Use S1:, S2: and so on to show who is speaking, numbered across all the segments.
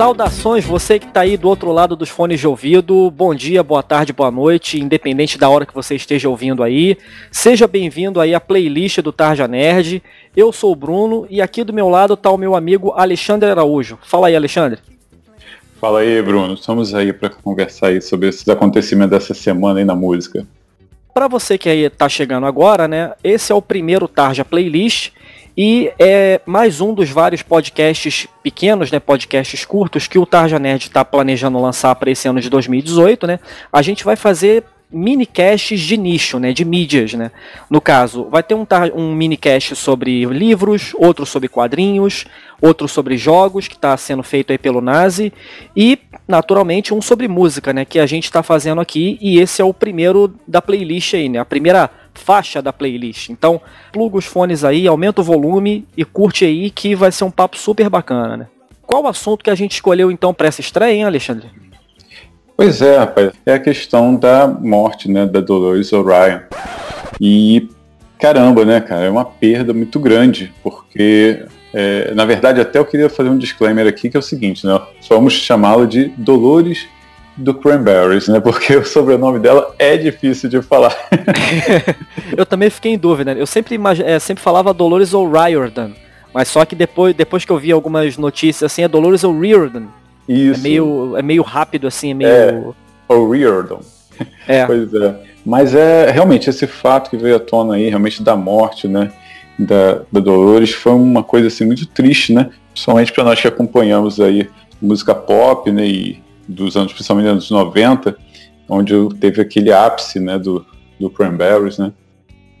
S1: Saudações, você que está aí do outro lado dos fones de ouvido. Bom dia, boa tarde, boa noite, independente da hora que você esteja ouvindo aí. Seja bem-vindo aí à playlist do Tarja Nerd. Eu sou o Bruno e aqui do meu lado está o meu amigo Alexandre Araújo. Fala aí, Alexandre.
S2: Fala aí, Bruno. Estamos aí para conversar aí sobre esses acontecimentos dessa semana aí na música.
S1: Para você que aí está chegando agora, né? Esse é o primeiro Tarja Playlist e é mais um dos vários podcasts pequenos, né, podcasts curtos que o Tarja Nerd está planejando lançar para esse ano de 2018, né? A gente vai fazer minicasts de nicho, né, de mídias, né. No caso, vai ter um, um minicast sobre livros, outro sobre quadrinhos, outro sobre jogos que está sendo feito aí pelo Nazi e, naturalmente, um sobre música, né, que a gente está fazendo aqui e esse é o primeiro da playlist aí, né, a primeira faixa da playlist. Então, pluga os fones aí, aumenta o volume e curte aí que vai ser um papo super bacana, né. Qual o assunto que a gente escolheu então para essa estreia, hein, Alexandre?
S2: Pois é, rapaz. É a questão da morte, né, da Dolores O'Ryan. E caramba, né, cara, é uma perda muito grande, porque é, na verdade até eu queria fazer um disclaimer aqui que é o seguinte, né? Vamos chamá-la de Dolores do Cranberries, né? Porque o sobrenome dela é difícil de falar.
S1: eu também fiquei em dúvida. Eu sempre, é, sempre falava Dolores O'Riordan, mas só que depois, depois que eu vi algumas notícias assim, é Dolores O'Riordan. Isso. É meio, é meio rápido, assim, é meio.
S2: É, o Reardon. É. pois é. Mas é realmente esse fato que veio à tona aí, realmente da morte, né? Da, da Dolores, foi uma coisa assim muito triste, né? Principalmente para nós que acompanhamos aí música pop, né? E dos anos, principalmente anos 90, onde teve aquele ápice, né? Do, do Cranberries, né?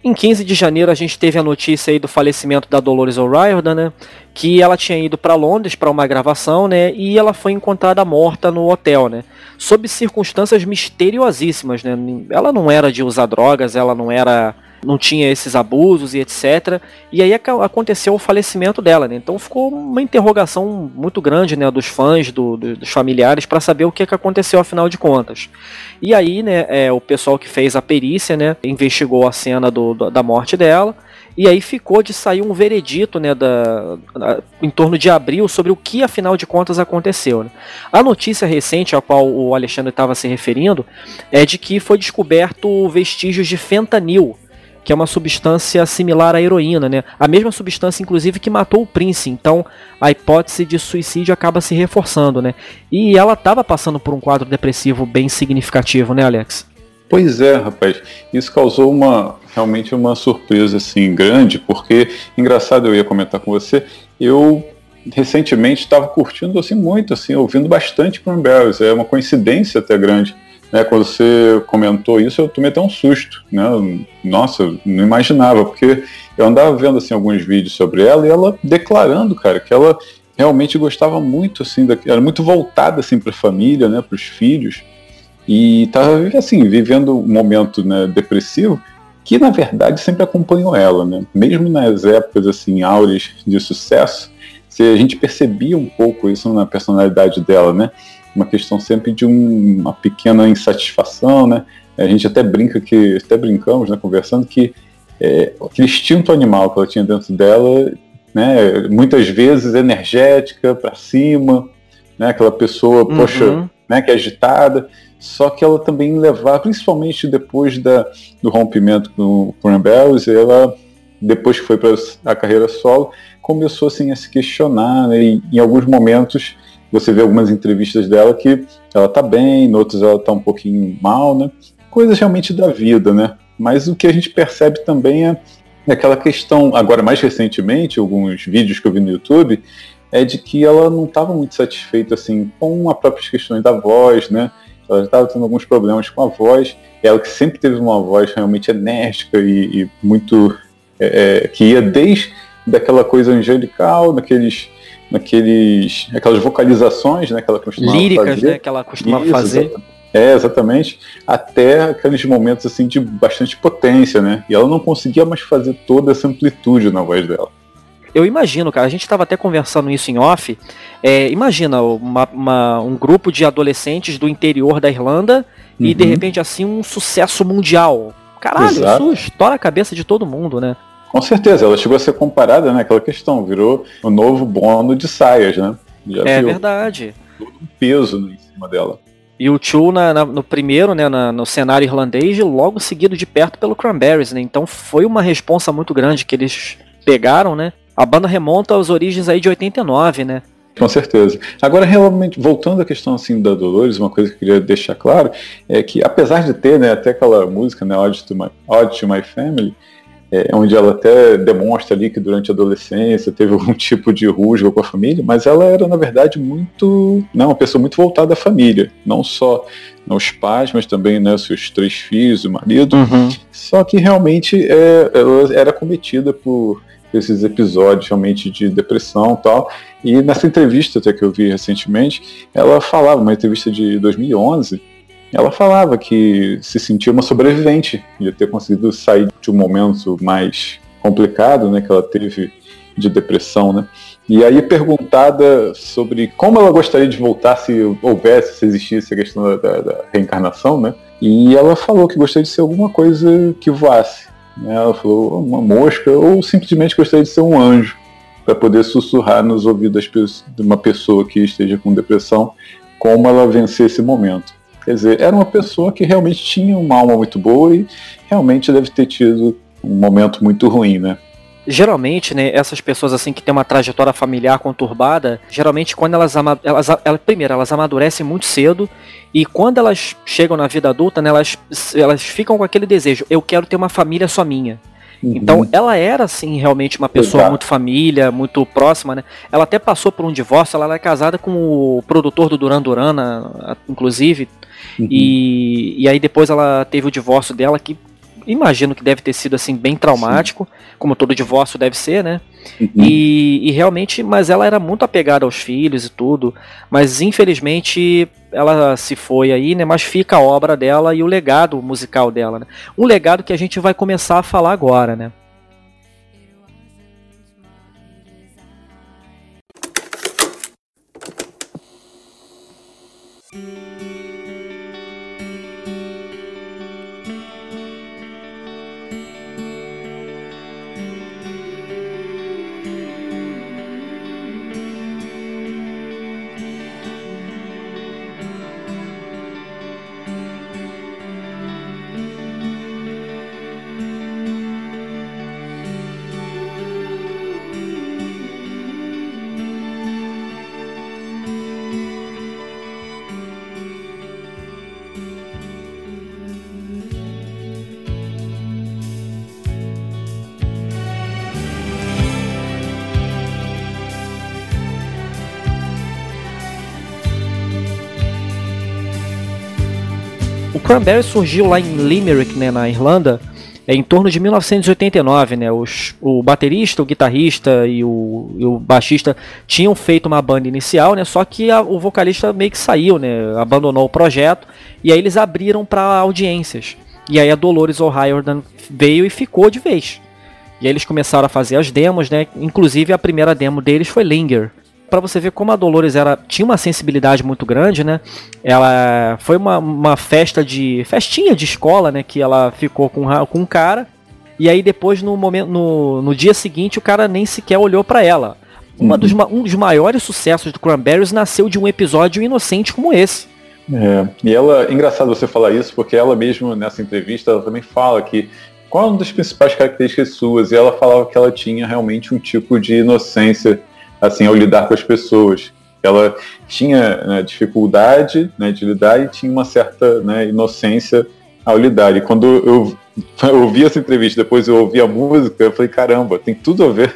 S1: Em 15 de janeiro a gente teve a notícia aí do falecimento da Dolores O'Riordan, né? Que ela tinha ido para Londres para uma gravação, né? E ela foi encontrada morta no hotel, né? Sob circunstâncias misteriosíssimas, né? Ela não era de usar drogas, ela não era não tinha esses abusos e etc. E aí aconteceu o falecimento dela, né? Então ficou uma interrogação muito grande, né, dos fãs, do, do, dos familiares, para saber o que, que aconteceu afinal de contas. E aí, né, é, o pessoal que fez a perícia, né, investigou a cena do, da morte dela. E aí ficou de sair um veredito né, da, em torno de abril sobre o que afinal de contas aconteceu. Né? A notícia recente a qual o Alexandre estava se referindo é de que foi descoberto vestígios de fentanil que é uma substância similar à heroína, né? A mesma substância, inclusive, que matou o Prince. Então, a hipótese de suicídio acaba se reforçando, né? E ela estava passando por um quadro depressivo bem significativo, né, Alex?
S2: Pois é, rapaz. Isso causou uma realmente uma surpresa assim grande, porque engraçado eu ia comentar com você, eu recentemente estava curtindo assim muito, assim, ouvindo bastante Cranberries. É uma coincidência até grande né, quando você comentou isso, eu tomei até um susto, né? Nossa, não imaginava, porque eu andava vendo assim alguns vídeos sobre ela e ela declarando, cara, que ela realmente gostava muito assim, da, era muito voltada assim para a família, né, para os filhos e estava assim vivendo um momento né, depressivo que na verdade sempre acompanhou ela, né? Mesmo nas épocas assim áureas de sucesso, se a gente percebia um pouco isso na personalidade dela, né? Uma questão sempre de um, uma pequena insatisfação, né? A gente até brinca que, até brincamos, né, conversando, que é, aquele instinto animal que ela tinha dentro dela, né, muitas vezes energética, para cima, né, aquela pessoa, uhum. poxa, né, que é agitada, só que ela também levava, principalmente depois da, do rompimento com o Bells, ela, depois que foi para a carreira solo, começou assim, a se questionar, né, e em alguns momentos você vê algumas entrevistas dela que ela tá bem, em ela tá um pouquinho mal, né? Coisas realmente da vida, né? Mas o que a gente percebe também é, é aquela questão, agora mais recentemente, alguns vídeos que eu vi no YouTube, é de que ela não estava muito satisfeita assim com as próprias questões da voz, né? Ela estava tendo alguns problemas com a voz. Ela que sempre teve uma voz realmente enérgica e, e muito é, é, que ia desde daquela coisa angelical, daqueles naqueles, aquelas vocalizações né, que ela costumava
S1: Líricas, fazer. né, que ela costumava Isso, fazer.
S2: Exatamente. É, exatamente. Até aqueles momentos assim de bastante potência, né? E ela não conseguia mais fazer toda essa amplitude na voz dela.
S1: Eu imagino, cara, a gente estava até conversando isso em off. É, imagina uma, uma, um grupo de adolescentes do interior da Irlanda uhum. e de uhum. repente assim um sucesso mundial. Caralho, Exato. isso estoura a cabeça de todo mundo, né?
S2: Com certeza, ela chegou a ser comparada, né? Aquela questão, virou o novo Bono de saias, né?
S1: Já é verdade.
S2: todo um peso em cima dela.
S1: E o Chu na, na, no primeiro, né, na, no cenário irlandês, logo seguido de perto pelo Cranberries, né? Então foi uma responsa muito grande que eles pegaram, né? A banda remonta às origens aí de 89, né?
S2: Com certeza. Agora, realmente, voltando à questão assim da Dolores, uma coisa que eu queria deixar claro é que, apesar de ter né, até aquela música, né, Odd to My, Odd to My Family, é, onde ela até demonstra ali que durante a adolescência teve algum tipo de rusga com a família, mas ela era, na verdade, muito. Não, uma pessoa muito voltada à família. Não só os pais, mas também né, seus três filhos, o marido. Uhum. Só que realmente é, ela era cometida por esses episódios realmente de depressão e tal. E nessa entrevista até que eu vi recentemente, ela falava, uma entrevista de 2011, ela falava que se sentia uma sobrevivente de ter conseguido sair de um momento mais complicado, né, que ela teve de depressão, né? E aí perguntada sobre como ela gostaria de voltar se houvesse, se existisse a questão da, da, da reencarnação, né? E ela falou que gostaria de ser alguma coisa que voasse. Né? Ela falou uma mosca ou simplesmente gostaria de ser um anjo para poder sussurrar nos ouvidos de uma pessoa que esteja com depressão como ela vencer esse momento. Quer dizer, era uma pessoa que realmente tinha uma alma muito boa e realmente deve ter tido um momento muito ruim, né?
S1: Geralmente, né, essas pessoas assim que têm uma trajetória familiar conturbada, geralmente quando elas, elas, elas primeiro, elas amadurecem muito cedo e quando elas chegam na vida adulta, né, elas, elas ficam com aquele desejo, eu quero ter uma família só minha. Uhum. Então ela era assim realmente uma pessoa Exato. muito família, muito próxima, né? Ela até passou por um divórcio, ela era casada com o produtor do Duran Duran, inclusive, Uhum. E, e aí depois ela teve o divórcio dela, que imagino que deve ter sido assim bem traumático, Sim. como todo divórcio deve ser, né? Uhum. E, e, realmente, mas ela era muito apegada aos filhos e tudo, mas infelizmente ela se foi aí, né? Mas fica a obra dela e o legado musical dela, né? Um legado que a gente vai começar a falar agora, né? Cranberry surgiu lá em Limerick, né, na Irlanda, é, em torno de 1989, né? Os, o baterista, o guitarrista e o, e o baixista tinham feito uma banda inicial, né? Só que a, o vocalista meio que saiu, né? Abandonou o projeto e aí eles abriram para audiências. E aí a Dolores O'Riordan veio e ficou de vez. E aí eles começaram a fazer as demos, né? Inclusive a primeira demo deles foi Linger para você ver como a Dolores era, tinha uma sensibilidade muito grande, né? Ela foi uma, uma festa de. festinha de escola, né? Que ela ficou com, com um cara. E aí depois, no momento. No, no dia seguinte, o cara nem sequer olhou para ela. Uma uhum. dos, um dos maiores sucessos do Cranberries nasceu de um episódio inocente como esse.
S2: É, e ela, engraçado você falar isso, porque ela mesmo nessa entrevista, ela também fala que qual é uma das principais características suas? E ela falava que ela tinha realmente um tipo de inocência assim ao lidar com as pessoas. Ela tinha né, dificuldade né, de lidar e tinha uma certa né, inocência ao lidar. E quando eu, ouvi essa entrevista, depois eu ouvi a música, eu falei, caramba, tem tudo a ver.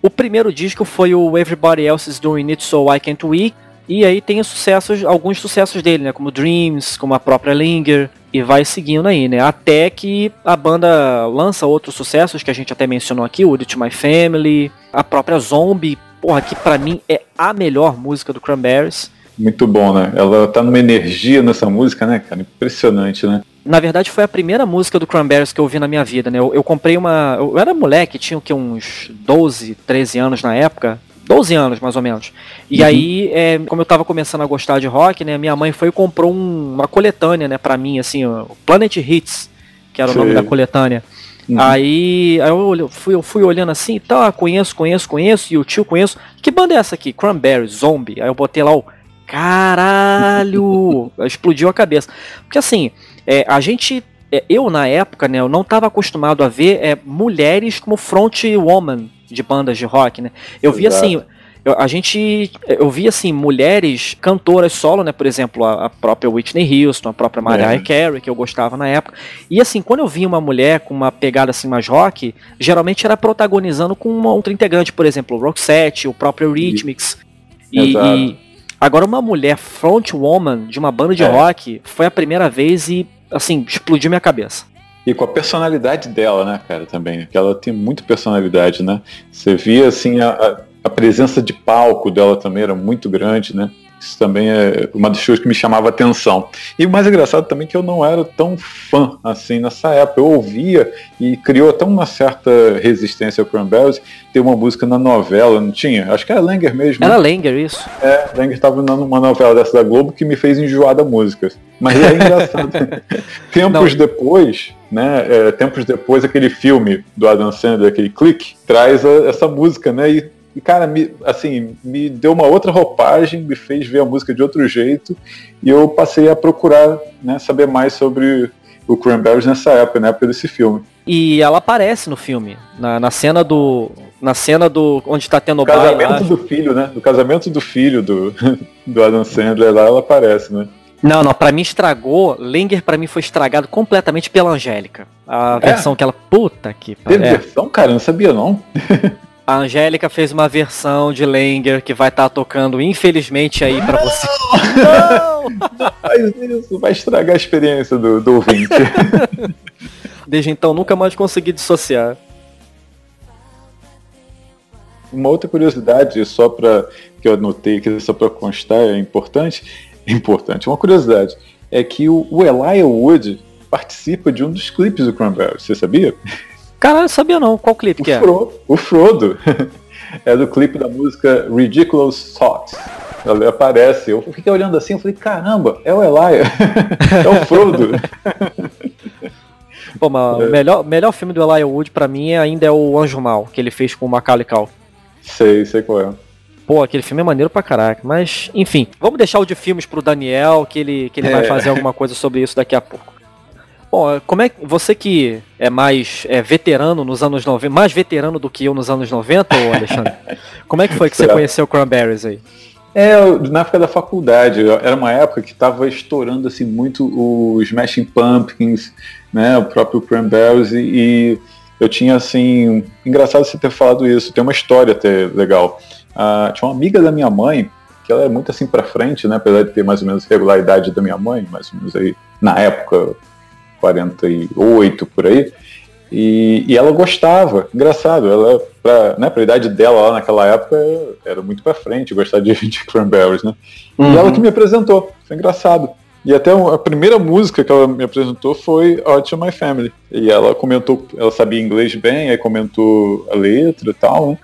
S1: O primeiro disco foi o Everybody Else is Doing It So I Can't We, e aí tem sucessos, alguns sucessos dele, né? Como Dreams, como a própria Linger, e vai seguindo aí, né? Até que a banda lança outros sucessos que a gente até mencionou aqui, o To My Family, a própria Zombie, porra, que para mim é a melhor música do Cranberries.
S2: Muito bom, né? Ela tá numa energia nessa música, né, cara? Impressionante, né?
S1: Na verdade, foi a primeira música do Cranberries que eu ouvi na minha vida, né? Eu, eu comprei uma. Eu era moleque, tinha o que, uns 12, 13 anos na época. 12 anos, mais ou menos. E uhum. aí, é, como eu tava começando a gostar de rock, né, minha mãe foi e comprou um, uma coletânea, né, pra mim, assim, o Planet Hits, que era o nome da coletânea. Uhum. Aí, aí eu, fui, eu fui olhando assim, tá, conheço, conheço, conheço, e o tio conheço. Que banda é essa aqui? Cranberry, Zombie. Aí eu botei lá o caralho, explodiu a cabeça. Porque assim, é, a gente é, eu na época, né, eu não estava acostumado a ver é, mulheres como front woman de bandas de rock, né? Eu vi assim, eu, a gente, eu vi assim mulheres cantoras solo, né? Por exemplo, a, a própria Whitney Houston, a própria Mariah é. Carey, que eu gostava na época. E assim, quando eu vi uma mulher com uma pegada assim mais rock, geralmente era protagonizando com uma outra integrante, por exemplo, o Roxette, o próprio Rhythmics. E, e, agora uma mulher front woman de uma banda de é. rock foi a primeira vez e assim, explodiu minha cabeça.
S2: E com a personalidade dela, né, cara, também. Que ela tem muita personalidade, né? Você via, assim, a, a presença de palco dela também era muito grande, né? Isso também é uma das coisas que me chamava atenção. E o mais engraçado também é que eu não era tão fã assim nessa época. Eu ouvia e criou até uma certa resistência ao Cranberries. Tem uma música na novela, não tinha? Acho que era Langer mesmo.
S1: Era Langer, isso.
S2: É, Langer estava numa novela dessa da Globo que me fez enjoar da música. Mas é engraçado. tempos não. depois, né? É, tempos depois, aquele filme do Adam Sandler, aquele clique, traz a, essa música, né? E e, cara, me, assim, me deu uma outra roupagem, me fez ver a música de outro jeito. E eu passei a procurar né, saber mais sobre o Cranberries nessa época, na época desse filme.
S1: E ela aparece no filme, na, na cena do. Na cena do. onde está tendo o
S2: casamento baile, do filho, né? Do casamento do filho do, do Adam Sandler lá, ela aparece, né?
S1: Não, não, pra mim estragou. Langer pra mim foi estragado completamente pela Angélica. A é? versão que ela. Puta que
S2: pariu. Teve é. versão? Cara, eu não sabia não.
S1: A Angélica fez uma versão de Langer que vai estar tá tocando, infelizmente, aí para você.
S2: Não! não faz isso, vai estragar a experiência do, do ouvinte.
S1: Desde então, nunca mais consegui dissociar.
S2: Uma outra curiosidade, só para que eu anotei aqui, só para constar, é importante, é importante, uma curiosidade, é que o, o Elijah Wood participa de um dos clipes do Cranberry, você sabia?
S1: Caralho, sabia não. Qual clipe
S2: o
S1: que
S2: é? O Frodo. é do clipe da música Ridiculous Thoughts. Ele aparece. Eu fiquei olhando assim, eu falei, caramba, é o Elijah. é o Frodo.
S1: Pô, mas é. o melhor, melhor filme do Elijah Wood pra mim ainda é o Anjo Mal, que ele fez com o Macaulay Culkin.
S2: Sei, sei qual é.
S1: Pô, aquele filme é maneiro pra caraca. Mas, enfim, vamos deixar o de filmes pro Daniel, que ele, que ele é. vai fazer alguma coisa sobre isso daqui a pouco. Bom, como é que você que é mais é, veterano nos anos 90, mais veterano do que eu nos anos 90, ô Alexandre? como é que foi que você conheceu Cranberries aí?
S2: É, na época da faculdade, era uma época que estava estourando assim muito os Smashing Pumpkins, né, o próprio Cranberries e, eu tinha assim, engraçado você ter falado isso, tem uma história até legal. Uh, tinha uma amiga da minha mãe que ela é muito assim para frente, né, apesar de ter mais ou menos regularidade da minha mãe, mais ou menos aí na época 48 por aí. E, e ela gostava, engraçado, ela, pra, né, pra idade dela lá naquela época, era muito pra frente, gostar de, de cranberries, né? Uhum. E ela que me apresentou, foi engraçado. E até a primeira música que ela me apresentou foi Ode to My Family. E ela comentou, ela sabia inglês bem, aí comentou a letra e tal, né?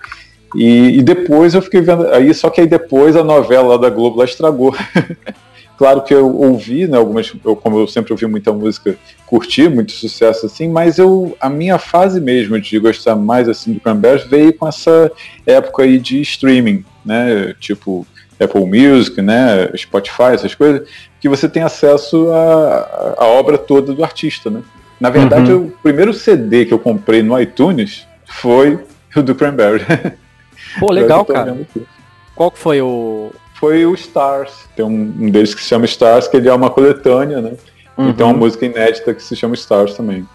S2: E, e, depois eu fiquei vendo, aí só que aí depois a novela da Globo lá estragou. Claro que eu ouvi, né, algumas, eu, como eu sempre ouvi muita música, curti muito sucesso assim, mas eu a minha fase mesmo de gostar mais assim do Cranberries veio com essa época aí de streaming, né, tipo Apple Music, né, Spotify, essas coisas, que você tem acesso à, obra toda do artista, né. Na verdade, uhum. o primeiro CD que eu comprei no iTunes foi o do Cranberry.
S1: Pô, legal, cara. Qual que foi o,
S2: foi o Stars. Tem um, um deles que se chama Stars, que ele é uma coletânea, né? Uhum. E tem uma música inédita que se chama Stars também.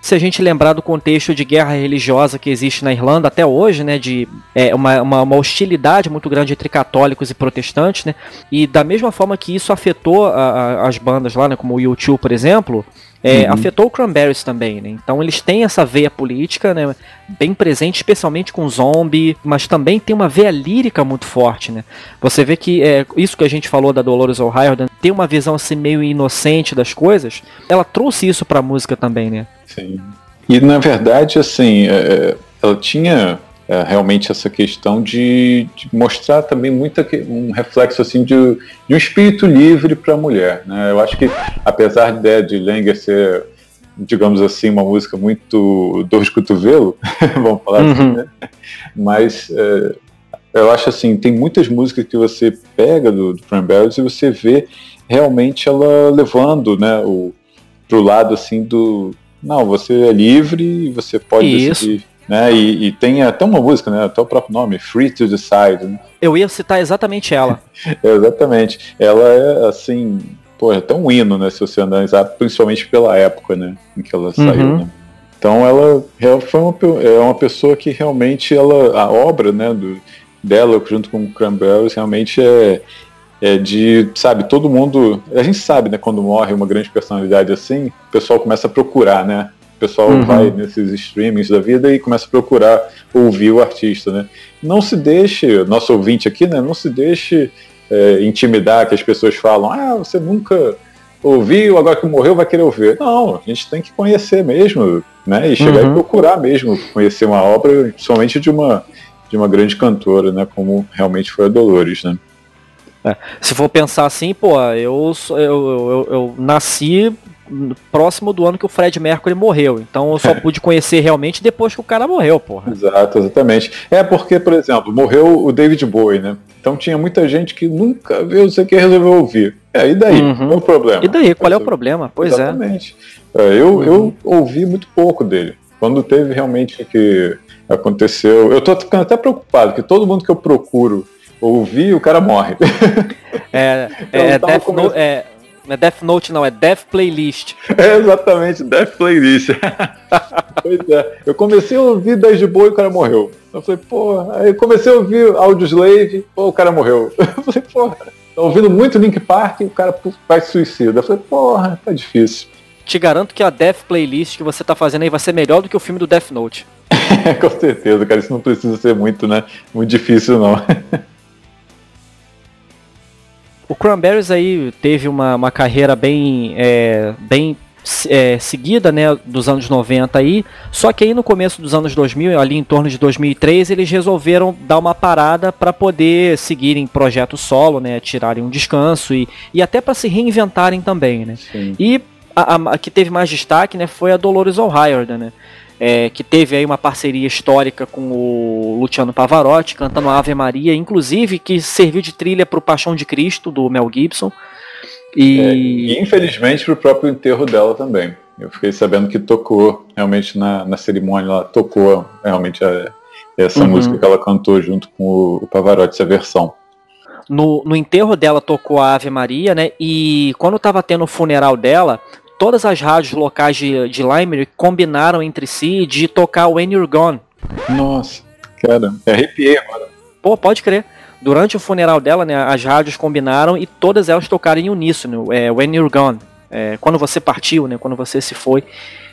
S1: Se a gente lembrar do contexto de guerra religiosa que existe na Irlanda até hoje, né, de é, uma, uma, uma, hostilidade muito grande entre católicos e protestantes, né, e da mesma forma que isso afetou a, a, as bandas lá, né, como o YouTube, por exemplo, é, uhum. Afetou o Cranberries também, né? Então eles têm essa veia política, né? Bem presente, especialmente com zombie, mas também tem uma veia lírica muito forte, né? Você vê que é, isso que a gente falou da Dolores O'Riordan tem uma visão assim meio inocente das coisas. Ela trouxe isso para a música também, né?
S2: Sim. E na verdade, assim, é, ela tinha é, realmente essa questão de, de, mostrar também muita, um reflexo assim de, de um espírito livre para a mulher. Né? Eu acho que, apesar de, de Langer ser digamos assim, uma música muito dor de cotovelo, vamos falar assim, uhum. assim, né? Mas é, eu acho assim, tem muitas músicas que você pega do, do Cranberries e você vê realmente ela levando, né, o, pro lado assim do não, você é livre e você pode Isso. decidir né? E, e, tem até uma música, né? Até o próprio nome, Free to Decide. Né?
S1: Eu ia citar exatamente ela.
S2: exatamente. Ela é assim, pô, é até um hino, né? Se você analisar, principalmente pela época, né? Em que ela uhum. saiu, né? Então ela foi uma, é uma pessoa que realmente ela, a obra, né, do, dela junto com o Cranberries realmente é, é de, sabe, todo mundo, a gente sabe, né, quando morre uma grande personalidade assim, o pessoal começa a procurar, né, pessoal uhum. vai nesses streamings da vida e começa a procurar ouvir o artista, né? Não se deixe, nosso ouvinte aqui, né? Não se deixe é, intimidar que as pessoas falam, ah, você nunca ouviu, agora que morreu vai querer ouvir. Não, a gente tem que conhecer mesmo, né? E chegar uhum. e procurar mesmo conhecer uma obra, principalmente de uma de uma grande cantora, né? Como realmente foi a Dolores, né?
S1: É, se for pensar assim, pô, eu, eu, eu, eu nasci próximo do ano que o Fred Mercury morreu. Então eu só pude conhecer realmente depois que o cara morreu, porra.
S2: Exato, exatamente. É porque, por exemplo, morreu o David Bowie, né? Então tinha muita gente que nunca viu isso aqui resolveu ouvir. É, e daí? Uhum. Qual é o problema?
S1: E daí? Qual é o problema? Pois
S2: é. exatamente. é. é eu, uhum. eu ouvi muito pouco dele. Quando teve realmente que aconteceu. Eu tô ficando até preocupado, que todo mundo que eu procuro ouvir, o cara morre.
S1: É, é, Death começando... é, não é Death Note, não, é Death Playlist.
S2: É exatamente, Death Playlist. pois é. Eu comecei a ouvir 10 de boa e o cara morreu. Eu falei, porra. Aí eu comecei a ouvir Audioslave, pô, o cara morreu. Eu falei, porra. Tô ouvindo muito Link Park e o cara faz suicida. Eu falei, porra, tá difícil.
S1: Te garanto que a Death Playlist que você tá fazendo aí vai ser melhor do que o filme do Death Note.
S2: Com certeza, cara. Isso não precisa ser muito, né? Muito difícil, não.
S1: O Cranberries aí teve uma, uma carreira bem, é, bem é, seguida, né, dos anos 90 aí, só que aí no começo dos anos 2000, ali em torno de 2003, eles resolveram dar uma parada para poder seguirem projeto solo, né, tirarem um descanso e, e até para se reinventarem também, né. Sim. E a, a, a, que teve mais destaque, né, foi a Dolores O'Riordan, né, é, que teve aí uma parceria histórica com o Luciano Pavarotti, cantando Ave Maria, inclusive que serviu de trilha para o Paixão de Cristo, do Mel Gibson.
S2: E, é, e infelizmente para o próprio enterro dela também. Eu fiquei sabendo que tocou realmente na, na cerimônia, ela tocou realmente a, essa uhum. música que ela cantou junto com o, o Pavarotti, essa versão.
S1: No, no enterro dela tocou a Ave Maria, né? E quando estava tendo o funeral dela, todas as rádios locais de, de Limerick combinaram entre si de tocar When You're Gone.
S2: Nossa, cara, arrepiei agora.
S1: Pô, pode crer. Durante o funeral dela, né, as rádios combinaram e todas elas tocaram em uníssono, é, When You're Gone. É, quando você partiu, né, quando você se foi.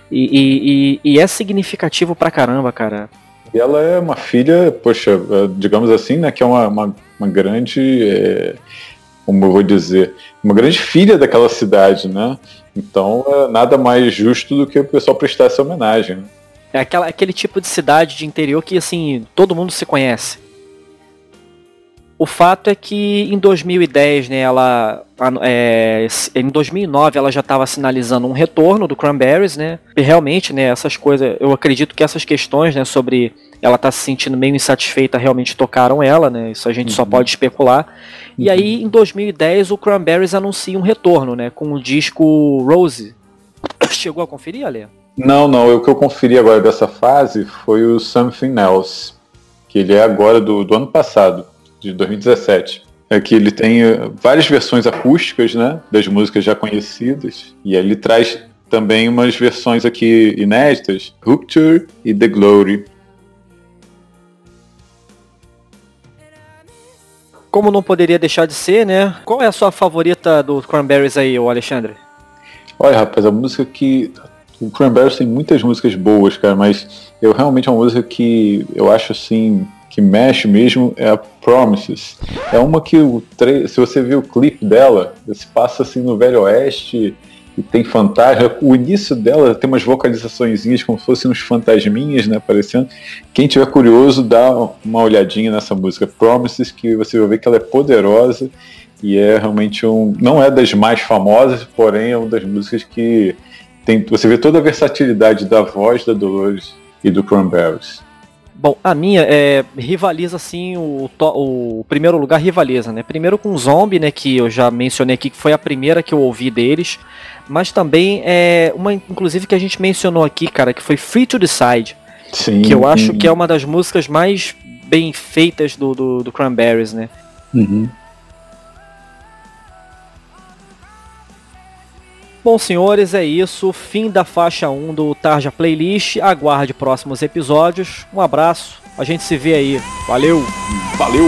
S1: E, e, e, é significativo pra caramba, cara.
S2: E ela é uma filha, poxa, é, digamos assim, né, que é uma, uma, uma grande, é, como eu vou dizer, uma grande filha daquela cidade, né? Então, é nada mais justo do que o pessoal prestar essa homenagem. Né?
S1: É aquela, aquele tipo de cidade de interior que, assim, todo mundo se conhece. O fato é que em 2010, né, ela, é, em 2009, ela já estava sinalizando um retorno do Cranberries, né? E realmente, né, essas coisas, eu acredito que essas questões, né, sobre ela tá se sentindo meio insatisfeita, realmente tocaram ela, né? Isso a gente uhum. só pode especular. Uhum. E aí, em 2010, o Cranberries anuncia um retorno, né? Com o disco Rose. Chegou a conferir, Ale?
S2: Não, não. O que eu conferi agora dessa fase foi o Something Else, que ele é agora do, do ano passado, de 2017. É que ele tem eh, várias versões acústicas, né? Das músicas já conhecidas. E ele traz também umas versões aqui inéditas, Rupture e The Glory.
S1: como não poderia deixar de ser, né? Qual é a sua favorita do Cranberries aí, o Alexandre?
S2: Olha, rapaz, a música que. O Cranberries tem muitas músicas boas, cara, mas eu realmente é uma música que eu acho assim. Que mexe mesmo é a Promises. É uma que o tre... se você viu o clipe dela, se passa assim no Velho Oeste e tem fantasma. O início dela tem umas vocalizações como se fossem uns fantasminhas, né, aparecendo. Quem tiver curioso, dá uma olhadinha nessa música Promises, que você vai ver que ela é poderosa e é realmente um. Não é das mais famosas, porém é uma das músicas que tem, você vê toda a versatilidade da voz da Dolores e do Cranberries.
S1: Bom, a minha é, rivaliza assim, o, o, primeiro lugar rivaliza, né? Primeiro com Zombie, né? Que eu já mencionei aqui, que foi a primeira que eu ouvi deles. Mas também é uma, inclusive, que a gente mencionou aqui, cara, que foi Free to Decide. Sim. Que eu acho que é uma das músicas mais bem feitas do, do, do Cranberries, né? Uhum. Bom, senhores, é isso. Fim da faixa 1 do Tarja Playlist. Aguarde próximos episódios. Um abraço. A gente se vê aí. Valeu.
S2: Valeu.